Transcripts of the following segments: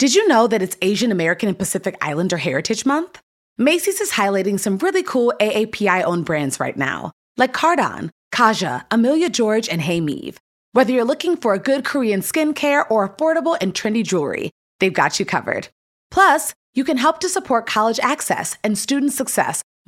Did you know that it's Asian American and Pacific Islander Heritage Month? Macy's is highlighting some really cool AAPI owned brands right now, like Cardon, Kaja, Amelia George, and Hey Meave. Whether you're looking for a good Korean skincare or affordable and trendy jewelry, they've got you covered. Plus, you can help to support college access and student success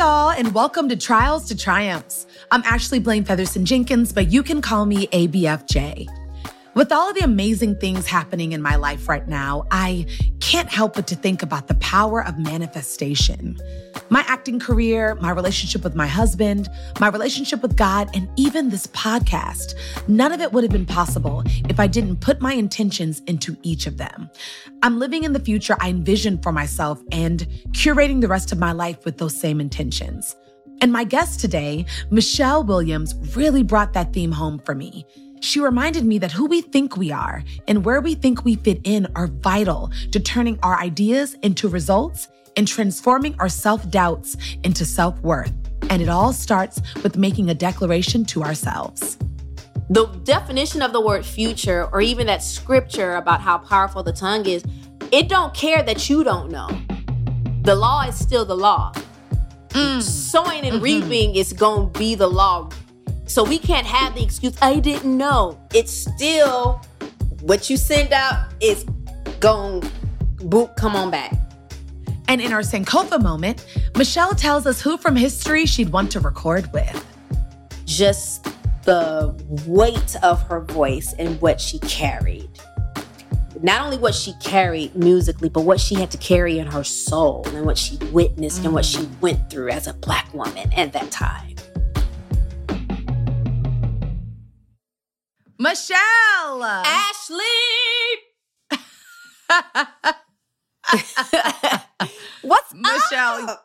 Y'all, and welcome to Trials to Triumphs. I'm Ashley Blaine Featherson Jenkins, but you can call me ABFJ. With all of the amazing things happening in my life right now, I can't help but to think about the power of manifestation. My acting career, my relationship with my husband, my relationship with God, and even this podcast. None of it would have been possible if I didn't put my intentions into each of them. I'm living in the future I envision for myself and curating the rest of my life with those same intentions. And my guest today, Michelle Williams, really brought that theme home for me. She reminded me that who we think we are and where we think we fit in are vital to turning our ideas into results and transforming our self doubts into self worth. And it all starts with making a declaration to ourselves. The definition of the word future, or even that scripture about how powerful the tongue is, it don't care that you don't know. The law is still the law. Mm. Sowing and mm-hmm. reaping is going to be the law so we can't have the excuse, I didn't know. It's still what you send out is going, boot, come on back. And in our Sankofa moment, Michelle tells us who from history she'd want to record with. Just the weight of her voice and what she carried. Not only what she carried musically, but what she had to carry in her soul and what she witnessed mm. and what she mm. went through as a black woman at that time. Michelle. Ashley. What's Michelle?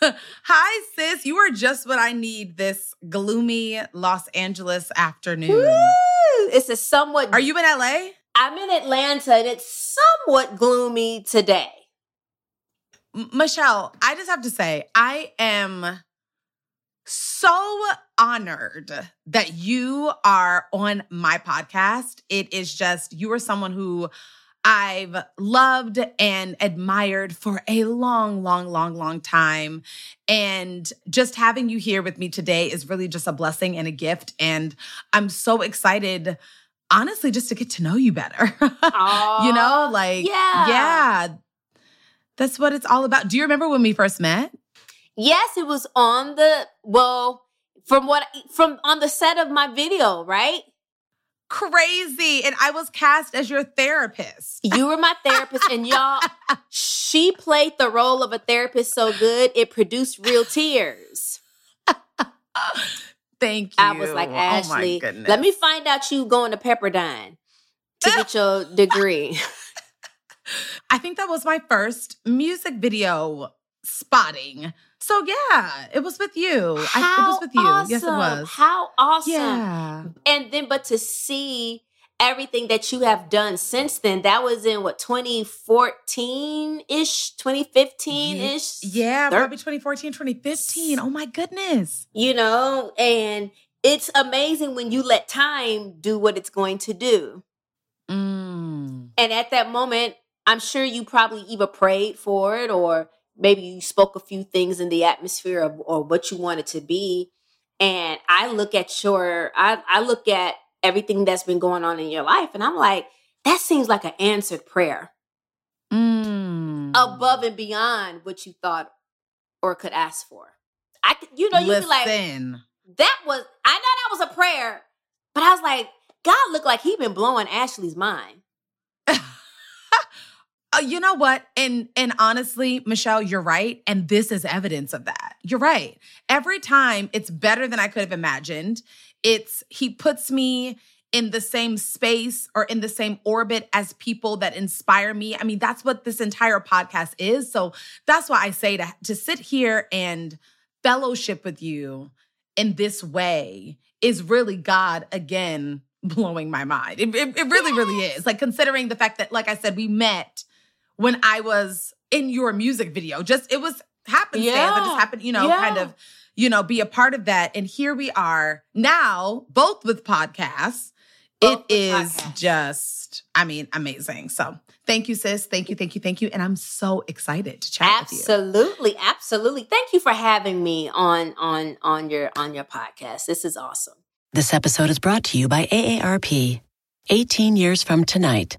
Hi, sis. You are just what I need this gloomy Los Angeles afternoon. Woo! It's a somewhat. Are you in LA? I'm in Atlanta, and it's somewhat gloomy today. M- Michelle, I just have to say, I am so honored that you are on my podcast. It is just, you are someone who I've loved and admired for a long, long, long, long time. And just having you here with me today is really just a blessing and a gift. And I'm so excited, honestly, just to get to know you better. you know, like, yeah. Yeah. That's what it's all about. Do you remember when we first met? Yes, it was on the well, from what from on the set of my video, right? Crazy. And I was cast as your therapist. You were my therapist, and y'all, she played the role of a therapist so good, it produced real tears. Thank you. I was like, oh Ashley, oh let me find out you going to Pepperdine to get your degree. I think that was my first music video spotting so yeah, it was with you. How I, it was with you. Awesome. Yes, it was. How awesome. Yeah. And then, but to see everything that you have done since then, that was in what, 2014 ish, 2015 ish? Yeah, Thir- probably 2014, 2015. Oh my goodness. You know, and it's amazing when you let time do what it's going to do. Mm. And at that moment, I'm sure you probably either prayed for it or maybe you spoke a few things in the atmosphere of or what you wanted to be And I look at your, I, I look at everything that's been going on in your life, and I'm like, that seems like an answered prayer. Mm. Above and beyond what you thought or could ask for. I you know, you Listen. be like, that was, I know that was a prayer, but I was like, God looked like he been blowing Ashley's mind. Uh, you know what? And and honestly, Michelle, you're right. And this is evidence of that. You're right. Every time it's better than I could have imagined. It's he puts me in the same space or in the same orbit as people that inspire me. I mean, that's what this entire podcast is. So that's why I say to to sit here and fellowship with you in this way is really God again blowing my mind. It, it, it really, really is. Like considering the fact that, like I said, we met when I was in your music video. Just it was happenstance. It just happened, you know, Yeah. kind of, you know, be a part of that. And here we are now, both with podcasts. Both it with is podcasts. just, I mean, amazing. So thank you, sis. Thank you, thank you, thank you. And I'm so excited to chat with you. Absolutely, absolutely. Thank you for having me on on on your on your podcast. This is awesome. This episode is brought to you by AARP. 18 years from tonight,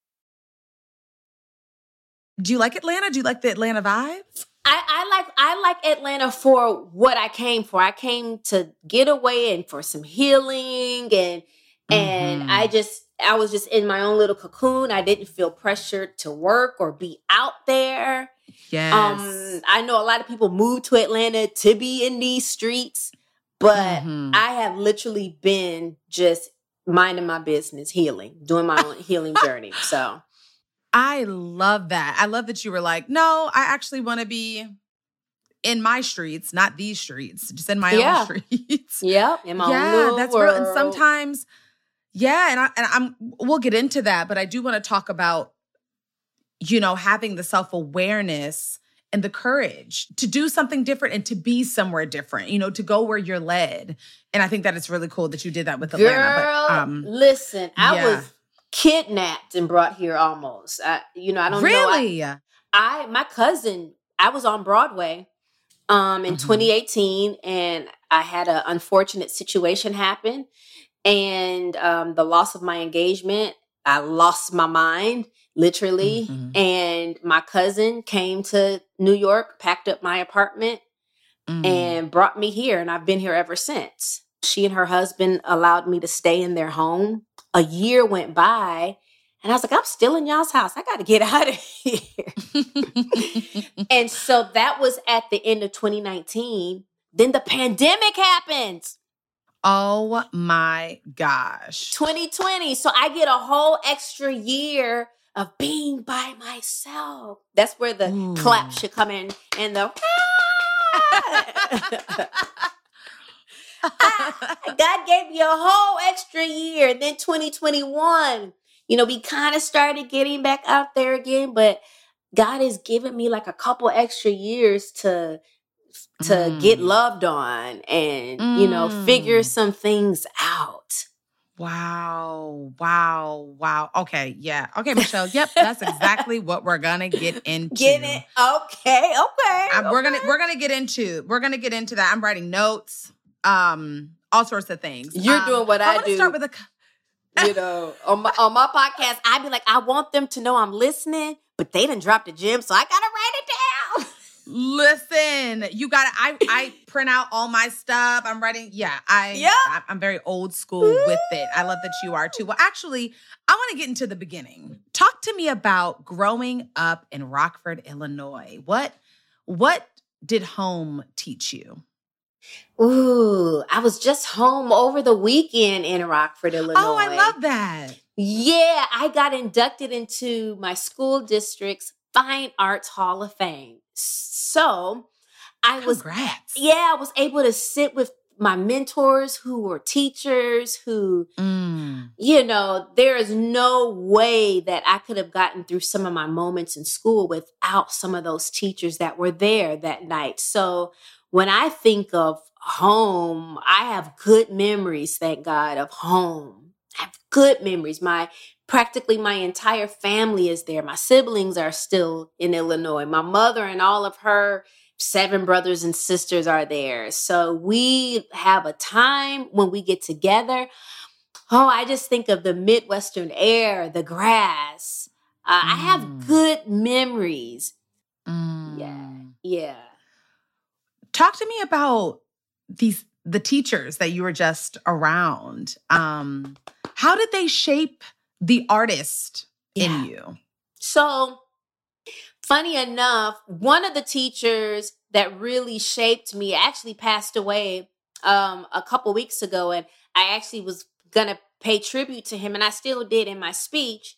Do you like Atlanta? Do you like the Atlanta vibe? I, I like I like Atlanta for what I came for. I came to get away and for some healing and and Mhm. I just I was just in my own little cocoon. I didn't feel pressured to work or be out there. Yes. Um, I know a lot of people move to Atlanta to be in these streets, but Mhm. I have literally been just minding my business, healing, doing my own healing journey. So I love that. I love that you were like, no, I actually want to be in my streets, not these streets, just in my Yeah. own streets. Yep, in my yeah, that's real. And sometimes, yeah, and I and I'm we'll get into that, but I do want to talk about, you know, having the self awareness and the courage to do something different and to be somewhere different. You know, to go where you're led. And I think that it's really cool that you did that with Girl, Atlanta. But um, listen, I yeah. was kidnapped and brought here almost. I, you know, I don't know. I- really, I my cousin, I was on Broadway um in Mhm. 2018 and I had an unfortunate situation happen and um the loss of my engagement, I lost my mind literally Mhm. and my cousin came to New York, packed up my apartment Mm. and brought me here and I've been here ever since. She and her husband allowed me to stay in their home. A year went by and I was like, I'm still in y'all's house. I got to get out of here. and so that was at the end of 2019. Then the pandemic happened. oh my gosh. 2020. So I get a whole extra year of being by myself. That's where the Ooh. clap should come in and the. God gave you a whole extra year. Then 2021, you know, we kind of started getting back out there again, but God has given me like a couple extra years to to get Mm. loved on and you know figure Mm. some things out. Wow. Wow. Wow. Okay. Yeah. Okay, Michelle. Yep. That's exactly what we're gonna get into. Get it? Okay, okay. Uh, we're gonna we're gonna get into we're gonna get into that. I'm writing notes, um, all sorts of things. You're Um, doing what but I do. Start with a you know, on my on my podcast, I'd be like, I want them to know I'm listening, but they didn't drop the gym, so I gotta write it down. Listen, you got to I I print out all my stuff. I'm writing. Yeah, I Yeah. I, I'm very old school with it. I love that you are too. Well, actually, I want to get into the beginning. Talk to me about growing up in Rockford, Illinois. What what did home teach you? Ooh, I was just home over the weekend in Rockford, Illinois. Oh, I love that. Yeah, I got inducted into my school district's Fine Arts Hall of Fame. So I was, Congrats. yeah, I was able to sit with my mentors who were teachers who Mm. you know, there is no way that I could have gotten through some of my moments in school without some of those teachers that were there that night. So when I think of home, I have good memories, thank God, of home. I have good memories. My practically my entire family is there. My siblings are still in Illinois. My mother and all of her seven brothers and sisters are there. So we have a time when we get together. Oh, I just think of the Midwestern air, the grass. Uh, I Mm. have good memories. Mm. Yeah. Yeah. Talk to me about these the teachers that you were just around. Um, how did they shape the artist Yeah. in you? So, funny enough, one of the teachers that really shaped me actually passed away um, a couple weeks ago, and I actually was gonna pay tribute to him, and I still did in my speech.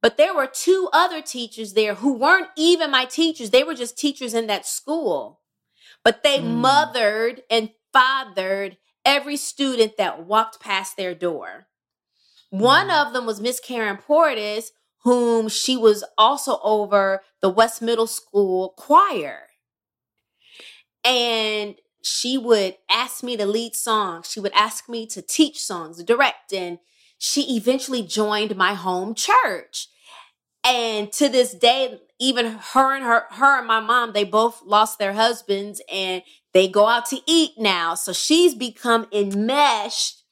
But there were two other teachers there who weren't even my teachers; they were just teachers in that school. But they Mm. mothered and fathered every student that walked past their door. One of them was Miss Karen Portis, whom she was also over the West Middle School choir. And she would ask me to lead songs. She would ask me to teach songs, direct. And she eventually joined my home church. And to this day, even her and her, her and my mom, they both lost their husbands and they go out to eat now. So she's become enmeshed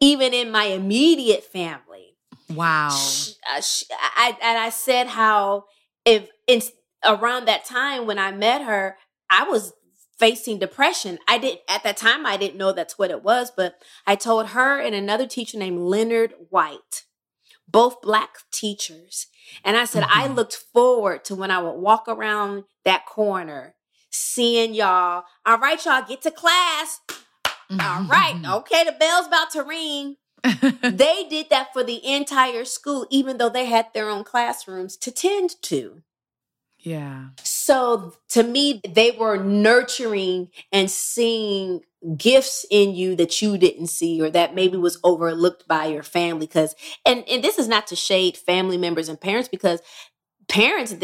even in my immediate family. Wow. Sh- uh, sh- I, and I said how if in around that time when I met her, I was facing depression. I didn't at that time I didn't know that's what it was, but I told her and another teacher named Leonard White, both black teachers, and I said I Mhm. looked forward to when I would walk around that corner, seeing y'all. All right, y'all, get to class. All right, okay, the bell's about to ring they did that for the entire school, even though they had their own classrooms to tend to. Yeah. So to me, they were nurturing and seeing gifts in you that you didn't see or that maybe was overlooked by your family. Because, and, and this is not to shade family members and parents because parents,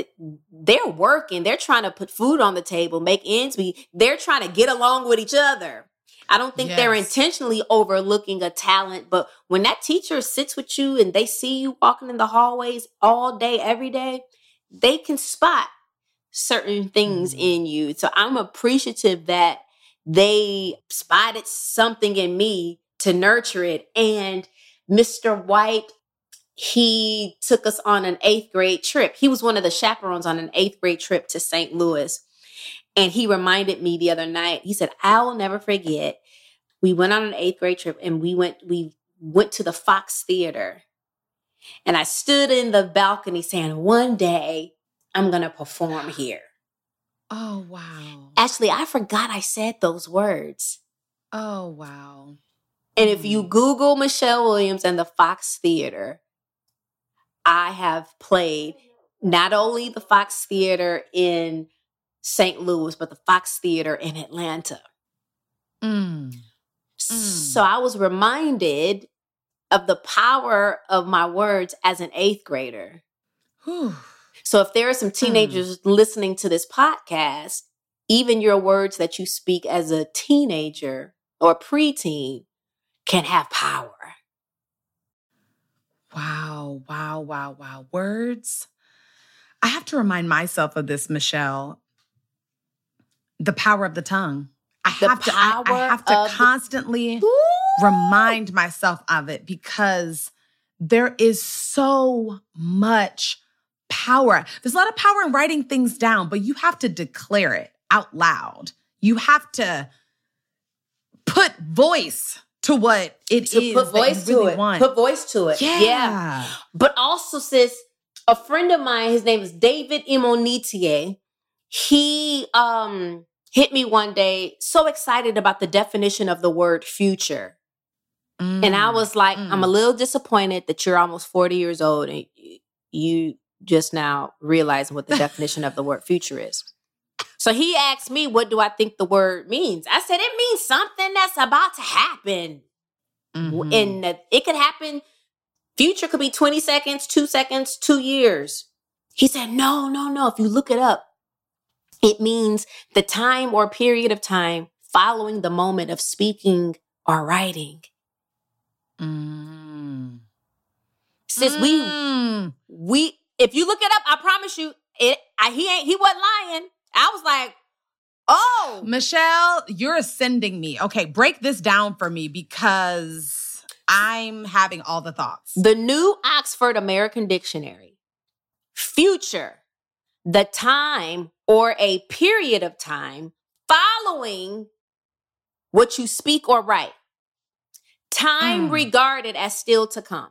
they're working, they're trying to put food on the table, make ends meet, they're trying to get along with each other. I don't think they're intentionally overlooking a talent, but when that teacher sits with you and they see you walking in the hallways all day, every day, they can spot certain things Mhm. in you. So I'm appreciative that they spotted something in me to nurture it. And Mr. White, he took us on an eighth grade trip. He was one of the chaperones on an eighth grade trip to St. Louis. And he reminded me the other night, he said, I will never forget. We went on an eighth grade trip and we went, we went to the Fox Theater. And I stood in the balcony saying, one day I'm going to perform here. Oh wow. Actually, I forgot I said those words. Oh wow. And if you Mm. Google Michelle Williams and the Fox Theater, I have played not only the Fox Theater in St. Louis, but the Fox Theater in Atlanta. Mm. So I was reminded of the power of my words as an eighth grader. Whew. So if there are some hmm. teenagers listening to this podcast, even your words that you speak as a teenager or preteen can have power. Wow, wow, wow, wow. Words. I have to remind myself of this, Michelle. The power of the tongue. I The have to I, I power have to of the- constantly remind myself of it because there is so much power. There's a lot of power in writing things down, but you have to declare it out loud. You have to put voice to what it to is put that voice you really to it. want. Put voice to it. yeah. yeah. But also, sis, a friend of mine, his name is David Imonitier. He um hit me one day, so excited about the definition of the word future. And I Mm, was like, I'm a mm. little disappointed that you're almost 40 years old and you just now realize what the definition of the word future is. So he asked me, What do I think the word means? I said, It means something that's about to happen. Mhm. And it could happen, future could be 20 seconds, two seconds, two years. He said, No, no, no. If you look it up, it means the time or period of time following the moment of speaking or writing. Mm. Sis, we Mm. we if you look it up, I promise you, it I, he ain't he wasn't lying. I was like, oh, Michelle, you're ascending me. Okay, break this down for me because I'm having all the thoughts. the new Oxford American Dictionary, future, the time or a period of time following what you speak or write. Time Mm. regarded as still to come.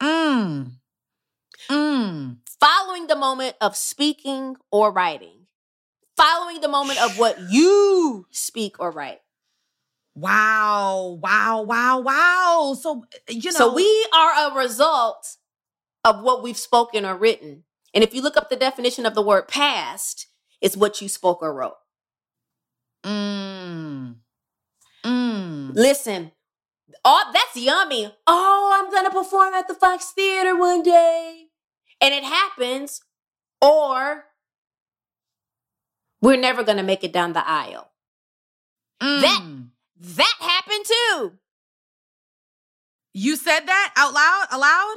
Mm. Mm. Following the moment of speaking or writing. Following the moment of what you speak or write. Wow, wow, wow, wow. So, you know, so we are a result of what we've spoken or written. And if you look up the definition of the word past, it's what you spoke or wrote. Mm. Mm. Listen, all that's yummy. Oh, I'm gonna perform at the Fox Theater one day. And it happens, or we're never gonna make it down the aisle. That- Mm. That happened too. You said that out loud, aloud?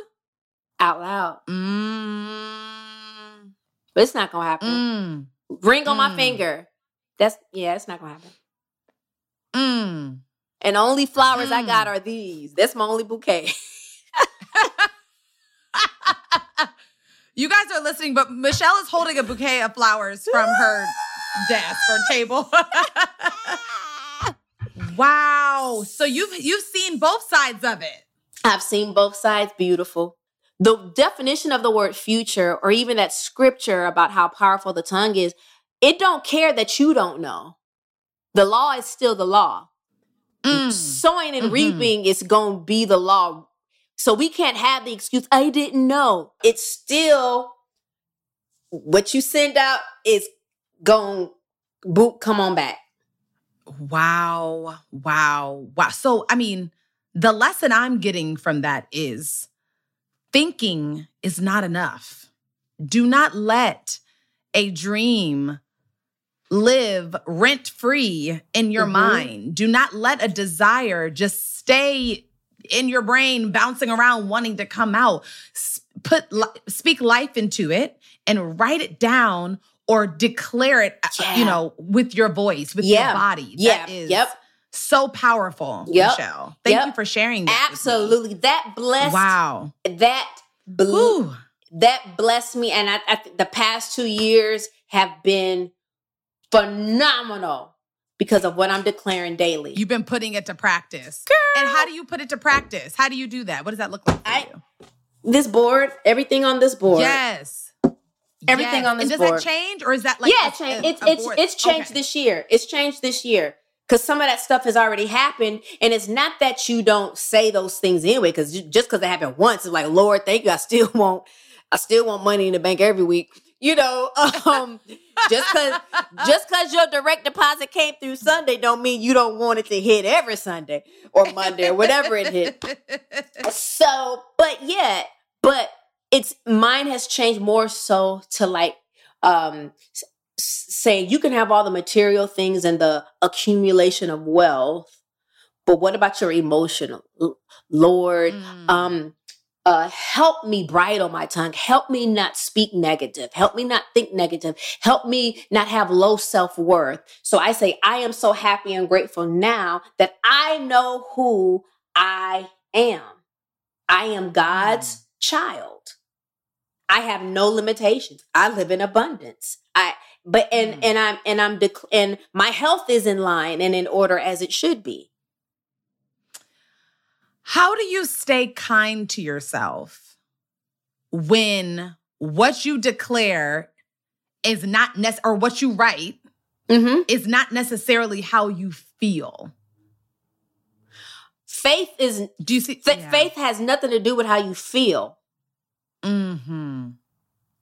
Out loud. Mm. But it's not gonna happen. Mm. Ring on my Mm. finger. That's yeah, it's not gonna happen. Mm. And the only flowers I Mm. got are these. That's my only bouquet. You guys are listening, but Michelle is holding a bouquet of flowers from her desk or table. wow. So you've you've seen both sides of it. I've seen both sides beautiful. The definition of the word future, or even that scripture about how powerful the tongue is, it don't care that you don't know. The law is still the law. Mm. Sowing and Mhm. reaping is going to be the law. So we can't have the excuse, I didn't know. It's still what you send out is gonna boot, come on back. Wow. Wow. Wow. So, I mean, the lesson I'm getting from that is thinking is not enough. Do not let a dream live rent free in your Mhm. mind. Do not let a desire just stay in your brain, bouncing around, wanting to come out. Put speak life into it and write it down or declare it. uh, Yeah. You know, with your voice, with Yeah. your body. Yeah. That is Yep. so powerful, Yep. Michelle. Thank Yep. you for sharing that. Absolutely. That blessed Wow. that bl- Whew. that blessed me and I, I the past two years have been phenomenal because of what i'm declaring daily You've been putting it to practice. Girl. And how do you put it to practice? How do you do that? What does that look like I- this board everything on this board Yes. Everything on this board. and does board. that change or is that like yeah a- a- it's it's it's changed Okay. this year it's changed this year because some of that stuff has already happened and it's not that you don't say those things anyway because just because they happen once it's like lord thank you i still want i still want money in the bank every week you know um just because just because your direct deposit came through sunday don't mean you don't want it to hit every sunday or monday or whatever it hit so but yeah but it's mine has changed more so to like um saying you can have all the material things and the accumulation of wealth but what about your emotional lord Mm. um uh help me bridle my tongue help me not speak negative help me not think negative help me not have low self-worth. So i say i am so happy and grateful now that i know who i am. I am god's child. I have no limitations. I live in abundance. I but and mm. and i'm and i'm dec- and my health is in line and in order as it should be how do you stay kind to yourself when what you declare is not nec- or what you write mm-hmm. is not necessarily how you feel faith is do you see yeah. faith has nothing to do with how you feel mm-hmm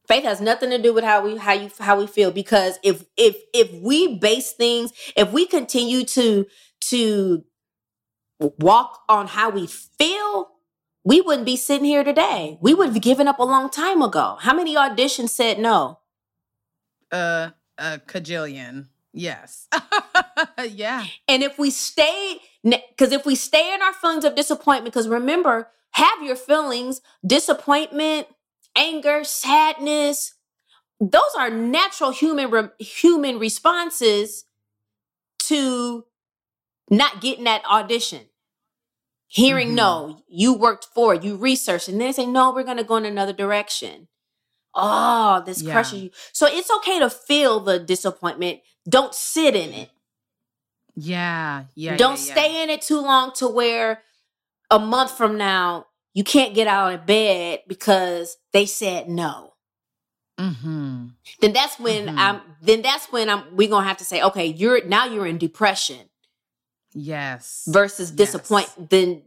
faith has nothing to do with how we how you how we feel because if if if we base things if we continue to to walk on how we feel we wouldn't be sitting here today. We would have given up a long time ago. How many auditions said no? Uh a cajillion. Yes. Yeah. And if we stay because if we stay in our feelings of disappointment because remember have your feelings. Disappointment anger, sadness. Those are natural human re- human responses to not getting that audition. Hearing mm-hmm. no, you worked for it, you researched, and then they say, no, we're going to go in another direction. Oh, this yeah. crushes you. So it's okay to feel the disappointment. Don't sit in it. Yeah. Yeah. Don't yeah, yeah. stay in it too long to where a month from now you can't get out of bed because they said no. Mm-hmm. Then that's when mm-hmm. I'm. Then that's when I'm. We're gonna have to say, okay, you're now you're in depression. Yes. Versus disappoint. Yes. Then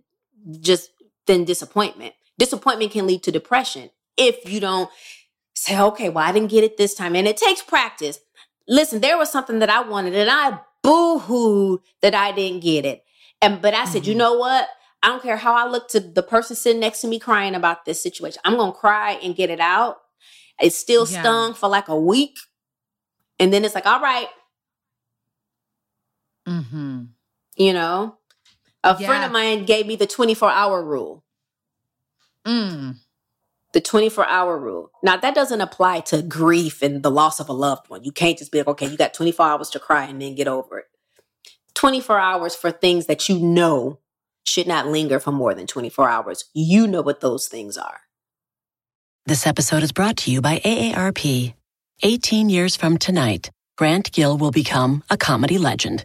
just then disappointment. Disappointment can lead to depression if you don't say, okay, well, I didn't get it this time, and it takes practice. Listen, there was something that I wanted, and I boo hooed that I didn't get it. And but I said, mm-hmm. you know what? I don't care how I look to the person sitting next to me crying about this situation. I'm going to cry and get it out. It still yeah. stung for like a week. And then it's like, all right. Mm-hmm. You know, a yeah. friend of mine gave me the 24 hour rule. Mm. The 24 hour rule. Now, that doesn't apply to grief and the loss of a loved one. You can't just be like, okay, you got 24 hours to cry and then get over it. 24 hours for things that you know should not linger for more than 24 hours. You know what those things are. This episode is brought to you by AARP. 18 years from tonight, Grant Gill will become a comedy legend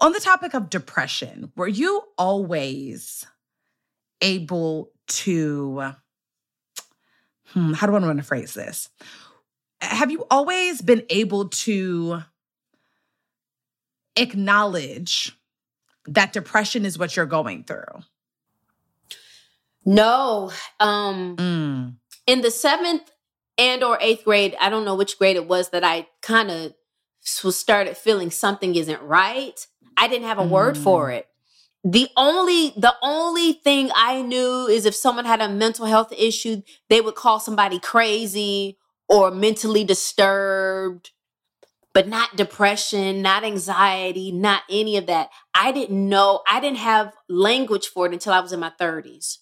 on the topic of depression, were you always able to, hmm, how do I want to phrase this? Have you always been able to acknowledge that depression is what you're going through? No. Um mm. in the seventh and or eighth grade, I don't know which grade it was that I kind of started feeling something isn't right. I didn't have a mm. word for it. The only the only thing I knew is if someone had a mental health issue, they would call somebody crazy or mentally disturbed, but not depression, not anxiety, not any of that. I didn't know, I didn't have language for it until I was in my 30s.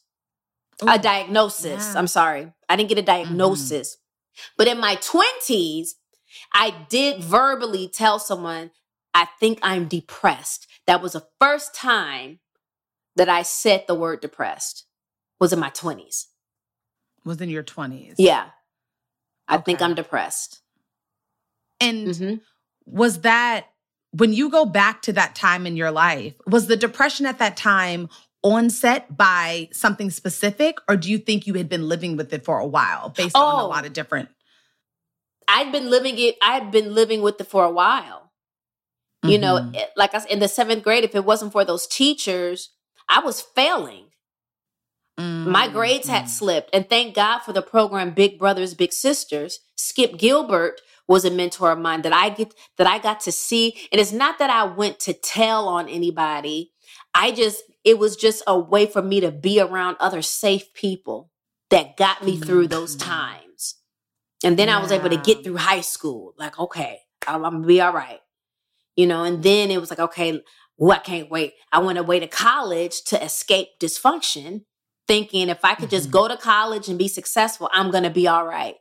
Ooh, a diagnosis. Yeah. I'm sorry. I didn't get a mm-hmm. diagnosis. Mm-hmm. But in my 20s, I did verbally tell someone, I think I'm depressed. That was the first time that I said the word depressed was in my 20s. Was in your 20s. Yeah. I okay. think I'm depressed. And mm-hmm. was that when you go back to that time in your life, was the depression at that time onset by something specific, or do you think you had been living with it for a while based oh, on a oh. lot of different? I'd been living it. I'd been living with it for a while. Mm-hmm. You know, mm-hmm. like I in the seventh grade, if it wasn't for those teachers, I was failing. Mm-hmm. My grades had slipped, and thank God for the program Big Brothers Big Sisters. Skip Gilbert was a mentor of mine that I get that I got to see. And it's not that I went to tell on anybody. I just it was just a way for me to be around other safe people that got me through those mm-hmm. times. And then yeah. I was able to get through high school. Like, okay, I'm, I'm gonna be all right. You know, and then it was like, okay, well, I can't wait. I went away to college to escape dysfunction, thinking if I could just Mhm. go to college and be successful, I'm going to be all right.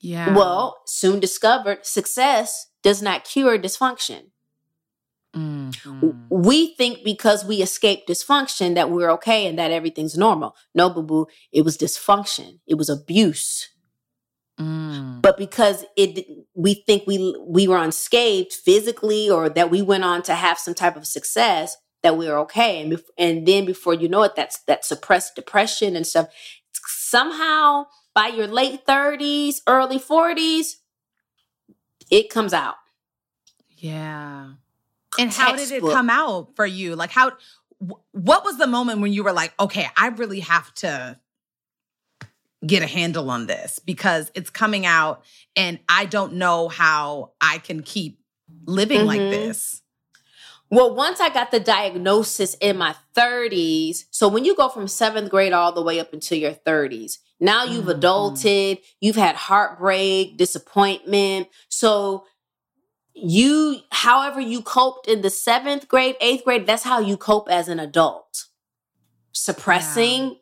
Yeah. Well, soon discovered success does not cure dysfunction. Mhm. We think because we escape dysfunction that we're okay and that everything's normal. No, boo boo, it was dysfunction. It was abuse. Mm. But because it, we think we we were unscathed physically, or that we went on to have some type of success, that we are okay. And bef- and then before you know it, that's that suppressed depression and stuff. Somehow by your late thirties, early forties, it comes out. Yeah. And how did it come out for you? Like how wh- what was the moment when you were like, "Okay, I really have to get a handle on this because it's coming out and I don't know how I can keep living like Mhm. this." Well, once I got the diagnosis in my 30s, so when you go from seventh grade all the way up into your 30s, now you've Mhm. adulted, you've had heartbreak, disappointment. So you, however you coped in the seventh grade, eighth grade, that's how you cope as an adult. Suppressing,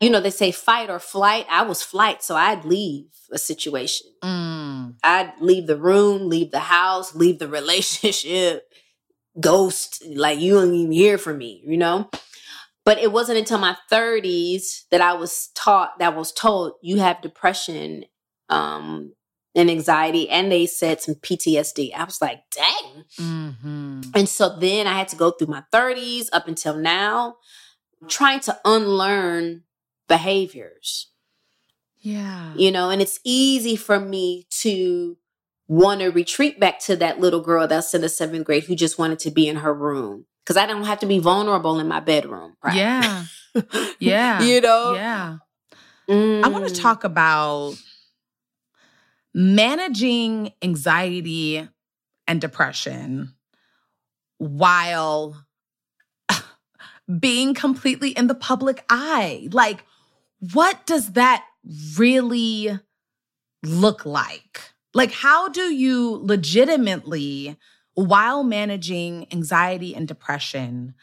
you know, they say fight or flight. I was flight, so I'd leave a situation. Mm. I'd leave the room, leave the house, leave the relationship, ghost, like you don't even hear from me, you know? But it wasn't until my 30s that I was taught, that was told, you have depression um, and anxiety, and they said some PTSD. I was like, dang. Mhm. And so then I had to go through my 30s up until now, trying to unlearn behaviors Yeah. you know and it's easy for me to want to retreat back to that little girl that's in the seventh grade who just wanted to be in her room because i don't have to be vulnerable in my bedroom right Yeah. Yeah. you know Yeah. I want to Mm. talk about managing anxiety and depression while being completely in the public eye. Like, what does that really look like? Like, how do you legitimately, while managing anxiety and depression,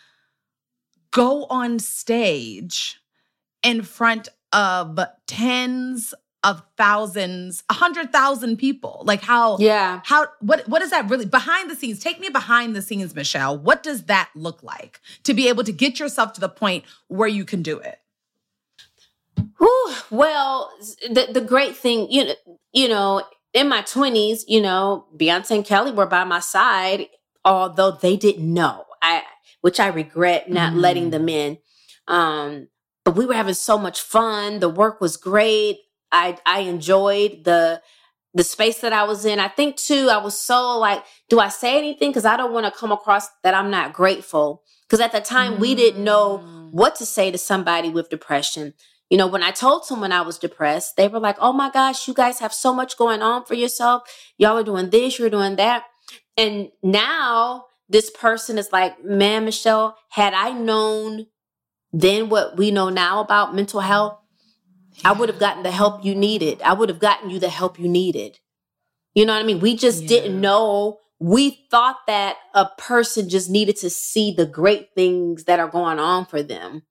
go on stage in front of tens of thousands, a hundred thousand people? Like, how? yeah How what what is that really behind the scenes? Take me behind the scenes, Michelle. What does that look like to be able to get yourself to the point where you can do it? Whew. well the, the great thing you know you know in my 20s you know beyonce and kelly were by my side although they didn't know i which i regret not Mm. letting them in um but we were having so much fun the work was great i i enjoyed the the space that i was in i think too i was so like do i say anything because i don't want to come across that i'm not grateful because at the time we didn't know Mm. what to say to somebody with depression. You know, when I told someone I was depressed, they were like, oh my gosh, you guys have so much going on for yourself. Y'all are doing this, you're doing that. And now this person is like, man, Michelle, had I known then what we know now about mental health, I would have gotten the help you needed. I would have gotten you the help you needed. You know what I mean? We just Yeah. didn't know. We thought that a person just needed to see the great things that are going on for them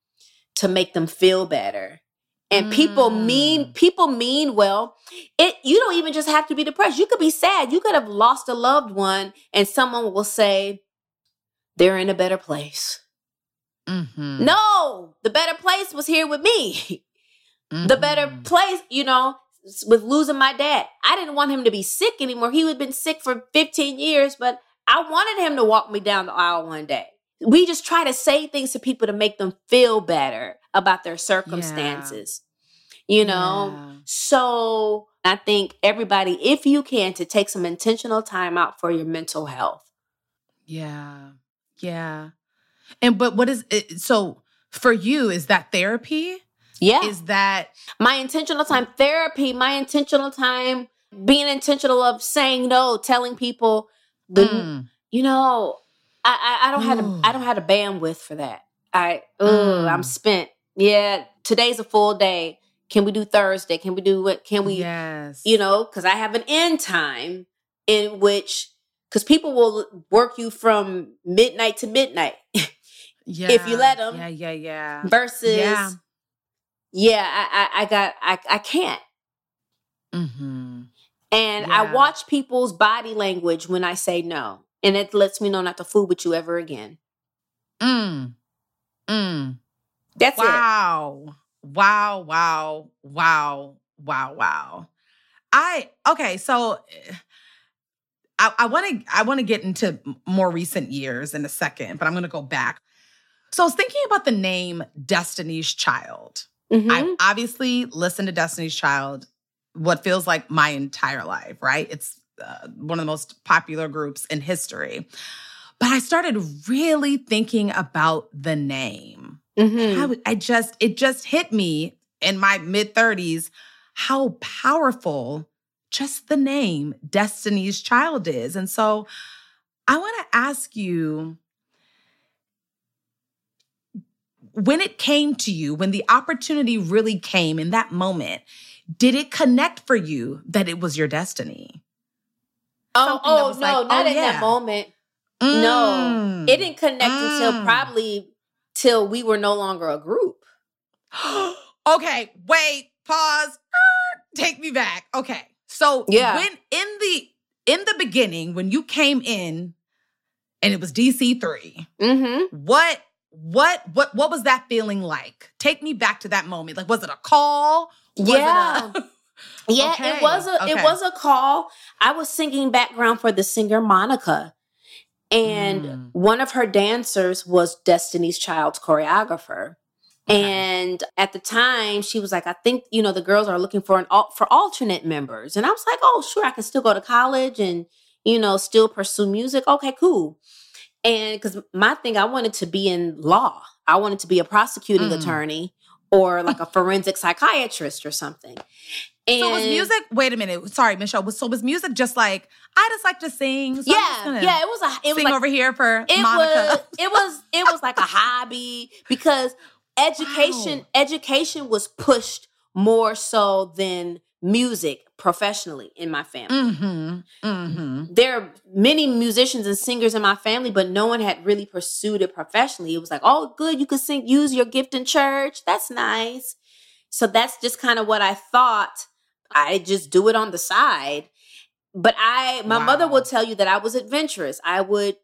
to make them feel better. And people mean Mm. people mean well. It you don't even just have to be depressed. You could be sad. You could have lost a loved one and someone will say they're in a better place. Mhm. No, the better place was here with me. the better Mhm. place, you know, with losing my dad. I didn't want him to be sick anymore. He had been sick for 15 years, but I wanted him to walk me down the aisle one day. We just try to say things to people to make them feel better about their circumstances. You know? Yeah. So I think everybody, if you can, to take some intentional time out for your mental health. Yeah. Yeah. And but what is it so for you is that therapy? Yeah. Is that my intentional time therapy, my intentional time being intentional of saying no, telling people the Mm. you know, I I, I don't have a, I don't have a bandwidth for that. I ugh, Mm. I'm spent. Yeah, today's a full day. Can we do Thursday? Can we do what? Can we? yes. You know, because I have an end time in which because people will work you from midnight to midnight Yeah. if you let them. Yeah, yeah, yeah. versus Yeah. yeah, I, I, I got I, I can't. Mm-hmm. And I watch people's body language when I say no. And it lets me know not to fool with you ever again. Mm. Mm. That's it. Wow. Wow, wow, wow, wow, wow. I okay, so eh, I, I want to I want to get into more recent years in a second, but I'm going to go back. So I was thinking about the name Destiny's Child. Mhm. I've obviously listened to Destiny's Child what feels like my entire life, right? It's uh, one of the most popular groups in history. But I started really thinking about the name. Mhm. I, I just, it just hit me in my mid 30s how powerful just the name Destiny's Child is. And so I want to ask you when it came to you, when the opportunity really came in that moment, did it connect for you that it was your destiny? Oh, oh no, like, not oh, in yeah. that moment. No. Mm. It didn't connect until Mm. probably till we were no longer a group. okay, wait, pause. Er, Take me back. Okay. So Yeah. when in the in the beginning, when you came in and it was DC3, Mm-hmm. what what what what was that feeling like? Take me back to that moment. Like was it a call? Was Yeah. It a, Yeah, Okay, it was a okay. it was a call. I was singing background for the singer Monica. And Mm. one of her dancers was Destiny's Child's choreographer. Okay. And at the time, she was like, "I think you know the girls are looking for an al- for alternate members." And I was like, "Oh, sure, I can still go to college and you know still pursue music. Okay, cool." And because my thing, I wanted to be in law. I wanted to be a prosecuting Mm. attorney or like a forensic psychiatrist or something. And so was music? Wait a minute. Sorry, Michelle. So was music just like I just like to sing? So Yeah, yeah. It was a. It was sing like over here for it Monica. was it was it was like a hobby because education Wow. education was pushed more so than music professionally in my family. Mm-hmm. Mm-hmm. There are many musicians and singers in my family, but no one had really pursued it professionally. It was like, oh, good, you could sing, use your gift in church. That's nice. So that's just kind of what I thought. I just do it on the side. But I, my mother will tell you that I was adventurous. I would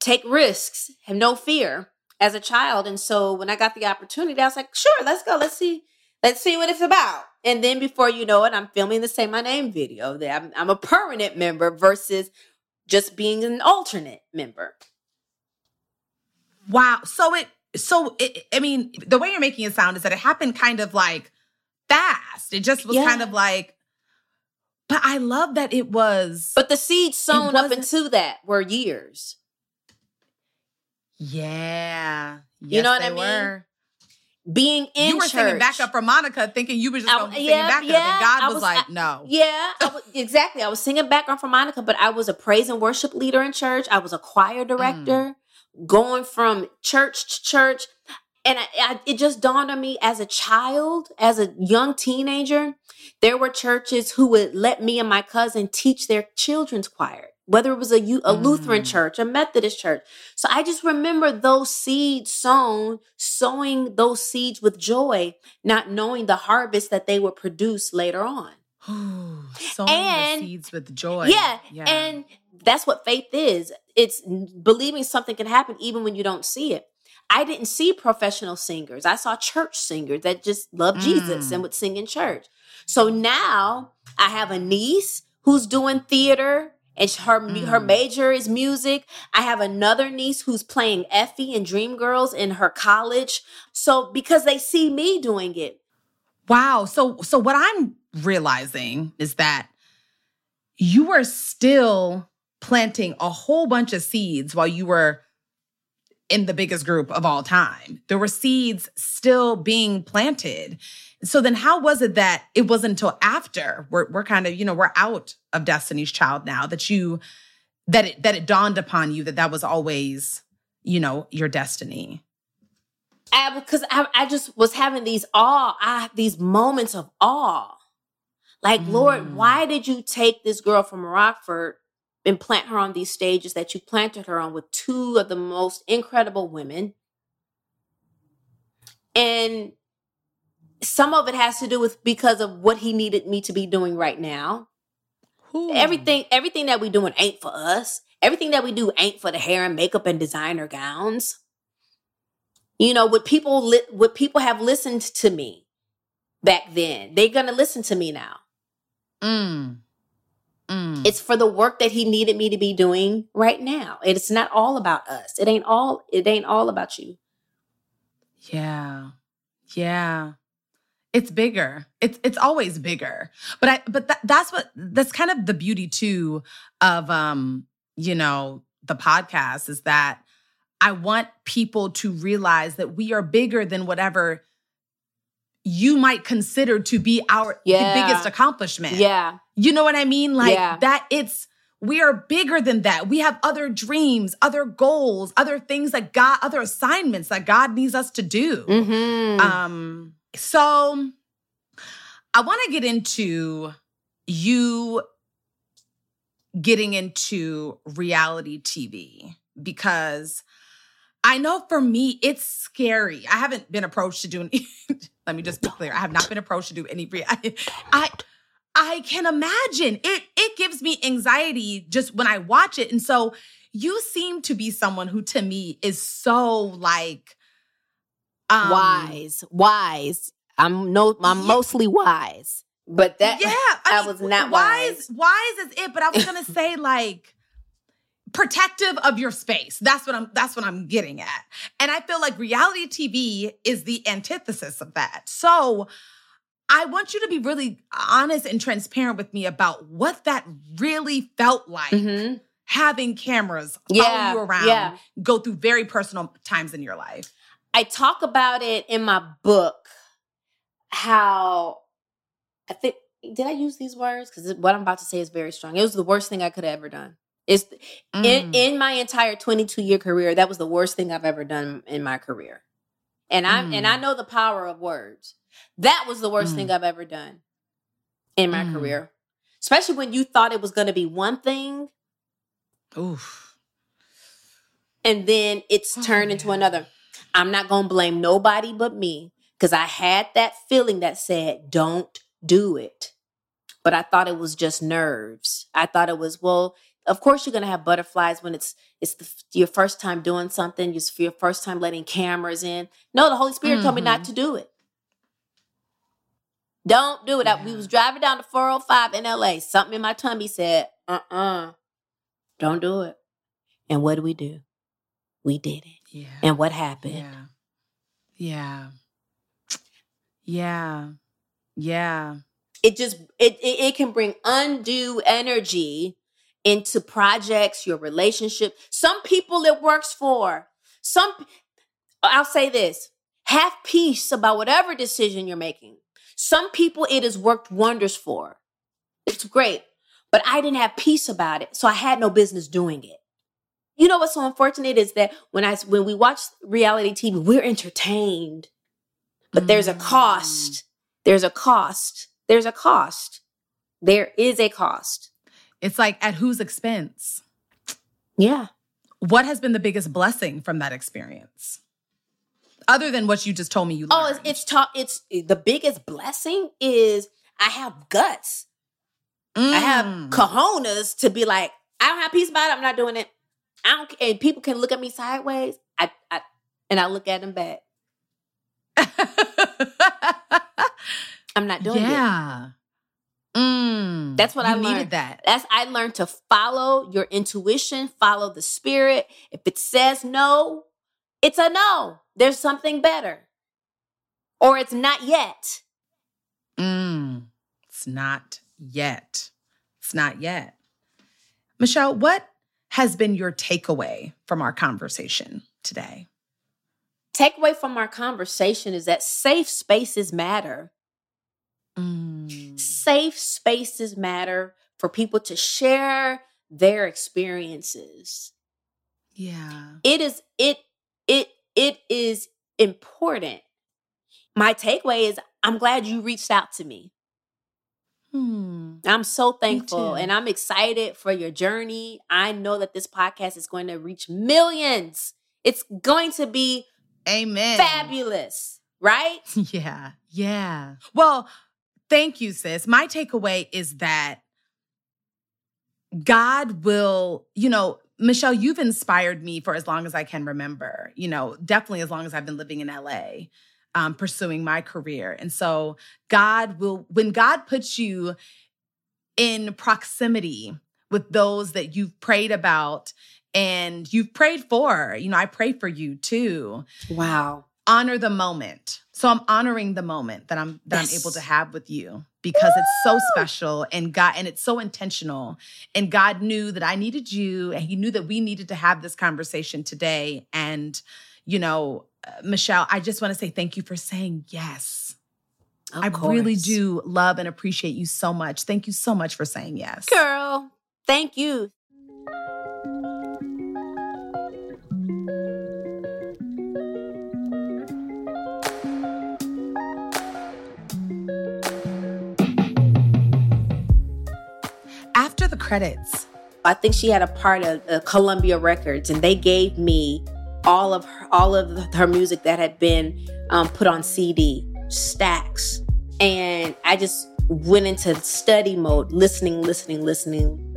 take risks, have no fear as a child. And so when I got the opportunity, I was like, sure, let's go. Let's see. Let's see what it's about. And then before you know it, I'm filming the Say My Name video. That I'm, I'm a permanent member versus just being an alternate member. Wow. So it so it I mean, the way you're making it sound is that it happened kind of like fast. It just was Yeah. kind of like but I love that it was But the seeds sown up into that were years. Yeah. You know what Yes, I mean? were. Being in you were church. singing back up for Monica, thinking you were just going to be yeah, singing back up, yeah, and God was, was- like, I- "No." Yeah, I was, exactly. I was singing background for Monica, but I was a praise and worship leader in church. I was a choir mm. director, going from church to church. And I, I, it just dawned on me as a child, as a young teenager, there were churches who would let me and my cousin teach their children's choir, whether it was a, U- a Lutheran Mm. church, a Methodist church. So I just remember those seeds sown, sowing those seeds with joy, not knowing the harvest that they would produce later on. Sowing And- the seeds with joy. Yeah, Yeah, And that's what faith is. It's believing something can happen even when you don't see it. I didn't see professional singers. I saw church singers that just loved Jesus Mm. and would sing in church. So now I have a niece who's doing theater and her mu- her Mm. major is music. I have another niece who's playing Effie and Dreamgirls in her college. So because they see me doing it. Wow. So so what I'm realizing is that you were still planting a whole bunch of seeds while you were in the biggest group of all time. There were seeds still being planted. So then how was it that it wasn't until after we're we're kind of, you know, we're out of Destiny's Child now that you that it that it dawned upon you that that was always, you know, your destiny. I, because I, I just was having these awe, I, these moments of awe. Like, Lord, Mm. why did you take this girl from Rockford and plant her on these stages that you planted her on with two of the most incredible women. And some of it has to do with because of what he needed me to be doing right now. Ooh. Everything everything that we're doing ain't for us. Everything that we do ain't for the hair and makeup and designer gowns. You know, would people li- would people have listened to me back then? They're gonna listen to me now. Mm. Mm. It's for the work that he needed me to be doing right now. It's not all about us. It ain't all it ain't all about you. Yeah. Yeah. It's bigger. It's it's always bigger. But I but that, that's what that's kind of the beauty too of um, you know, the podcast is that I want people to realize that we are bigger than whatever you might consider to be our yeah. biggest accomplishment. Yeah. You know what I mean? Like yeah. that it's we are bigger than that. We have other dreams, other goals, other things that God, other assignments that God needs us to do. Mm-hmm. Um, so I want to get into you getting into reality TV because I know for me it's scary. I haven't been approached to do any let me just be clear. I have not been approached to do any reality. I I can imagine. It it gives me anxiety just when I watch it. And so you seem to be someone who to me is so like um, wise, wise. I'm no I'm yeah. mostly wise. But that Yeah, I, I mean, was not wise. Wise wise is it, but I was going to say like protective of your space. That's what I'm that's what I'm getting at. And I feel like reality TV is the antithesis of that. So I want you to be really honest and transparent with me about what that really felt like. Mm-hmm. Having cameras follow yeah, you around, yeah. go through very personal times in your life. I talk about it in my book how I think did I use these words? Because what I'm about to say is very strong. It was the worst thing I could have ever done. It's mm. in in my entire 22 year career, that was the worst thing I've ever done in my career. And I mm. and I know the power of words. That was the worst mm. thing I've ever done in my mm. career. Especially when you thought it was going to be one thing. Oof. And then it's oh, turned oh, into another. I'm not going to blame nobody but me because I had that feeling that said, don't do it. But I thought it was just nerves. I thought it was, well, of course you're going to have butterflies when it's it's the, your first time doing something it's your first time letting cameras in. No the holy spirit mm-hmm. told me not mm-hmm. to do it. Don't do it. Yeah. I, we was driving down the 405 in la something in my tummy said uh-uh. Don't do it. And what do we do? We did it. Yeah. And what happened? Yeah. Yeah. Yeah. Yeah. It just it, it, it can bring undue energy into projects, your relationship. Some people it works for. Some I'll say this, have peace about whatever decision you're making. Some people it has worked wonders for. It's great. But I didn't have peace about it, so I had no business doing it. You know what's so unfortunate is that when I when we watch reality TV, we're entertained. But there's a cost. Mm. There's a cost. There's a cost. There is a cost. It's like at whose expense? Yeah. What has been the biggest blessing from that experience? Other than what you just told me you learned. Oh, it's it's, ta- it's the biggest blessing is I have guts. Mm. I have mm. cojones to be like, I don't have peace about it. I'm not doing it. I don't and people can look at me sideways. I, I and I look at them back. I'm not doing yeah. it. Yeah. Mm, That's what I learned. needed that. That's I learned to follow your intuition, follow the spirit. If it says no, it's a no. There's something better. Or it's not yet. Mm, it's not yet. It's not yet. Michelle, what has been your takeaway from our conversation today? Takeaway from our conversation is that safe spaces matter. Mm. Safe spaces matter for people to share their experiences. Yeah. It is it it it is important. My takeaway is I'm glad you reached out to me. Hmm. I'm so thankful and I'm excited for your journey. I know that this podcast is going to reach millions. It's going to be amen fabulous, right? Yeah. Yeah. Well, thank you sis. My takeaway is that God will, you know, Michelle, you've inspired me for as long as I can remember, you know, definitely as long as I've been living in LA um, pursuing my career. And so, God will, when God puts you in proximity with those that you've prayed about and you've prayed for, you know, I pray for you too. Wow. Honor the moment. So I'm honoring the moment that I'm that yes. I'm able to have with you because Woo! it's so special and God and it's so intentional. And God knew that I needed you and he knew that we needed to have this conversation today and you know, uh, Michelle, I just want to say thank you for saying yes. Of I course. really do love and appreciate you so much. Thank you so much for saying yes. Girl, thank you. Credits, I think she had a part of uh, Columbia Records, and they gave me all of her, all of her music that had been um, put on CD stacks, and I just went into study mode, listening, listening, listening.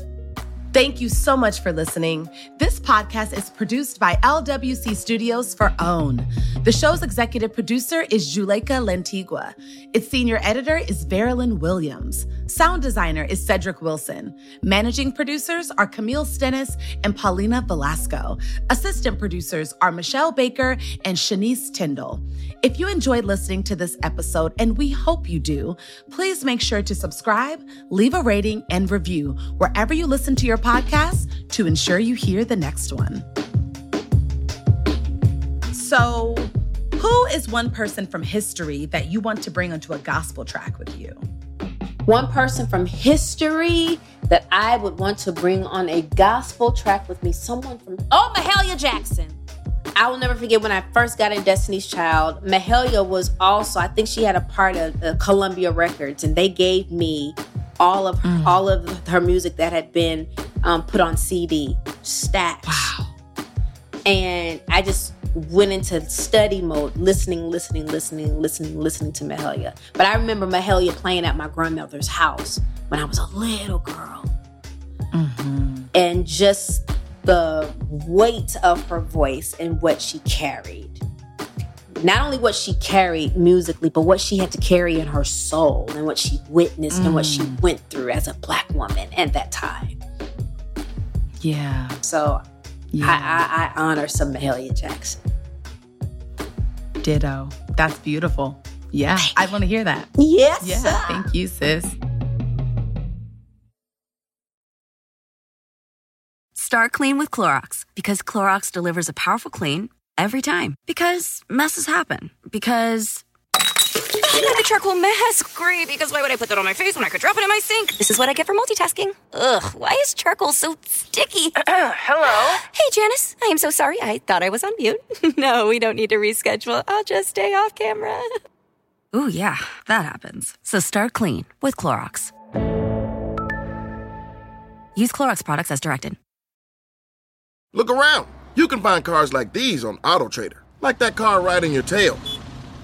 Thank you so much for listening. This podcast is produced by LWC Studios for OWN. The show's executive producer is Juleka Lantigua. Its senior editor is Verilyn Williams. Sound designer is Cedric Wilson. Managing producers are Camille Stennis and Paulina Velasco. Assistant producers are Michelle Baker and Shanice Tyndall. If you enjoyed listening to this episode, and we hope you do, please make sure to subscribe, leave a rating, and review wherever you listen to your podcast to ensure you hear the next one. So, who is one person from history that you want to bring onto a gospel track with you? one person from history that I would want to bring on a gospel track with me. Someone from, oh, Mahalia Jackson. I will never forget when I first got in Destiny's Child. Mahalia was also, I think she had a part of uh, Columbia Records, and they gave me all of her, mm. all of her music that had been um, put on CD, stacked. Wow. And I just went into study mode, listening, listening, listening, listening, listening to Mahalia. But I remember Mahalia playing at my grandmother's house when I was a little girl. Mm-hmm. And just the weight of her voice and what she carried. Not only what she carried musically, but what she had to carry in her soul and what she witnessed mm. and what she mm. went through as a black woman at that time. Yeah. So yeah. I, I, I honor some Mahalia Jackson. Ditto. That's beautiful. Yeah, I want to hear that. Yes. Yeah. Thank you, sis. Start clean with Clorox because Clorox delivers a powerful clean every time. Because messes happen. Because the charcoal mask. Great, because why would I put that on my face when I could drop it in my sink? This is what I get for multitasking. Ugh, why is charcoal so sticky? Hello? Hey, Janice. I am so sorry. I thought I was on mute. no, we don't need to reschedule. I'll just stay off camera. Ooh, yeah, that happens. So start clean with Clorox. Use Clorox products as directed. Look around. You can find cars like these on AutoTrader, like that car riding your tail.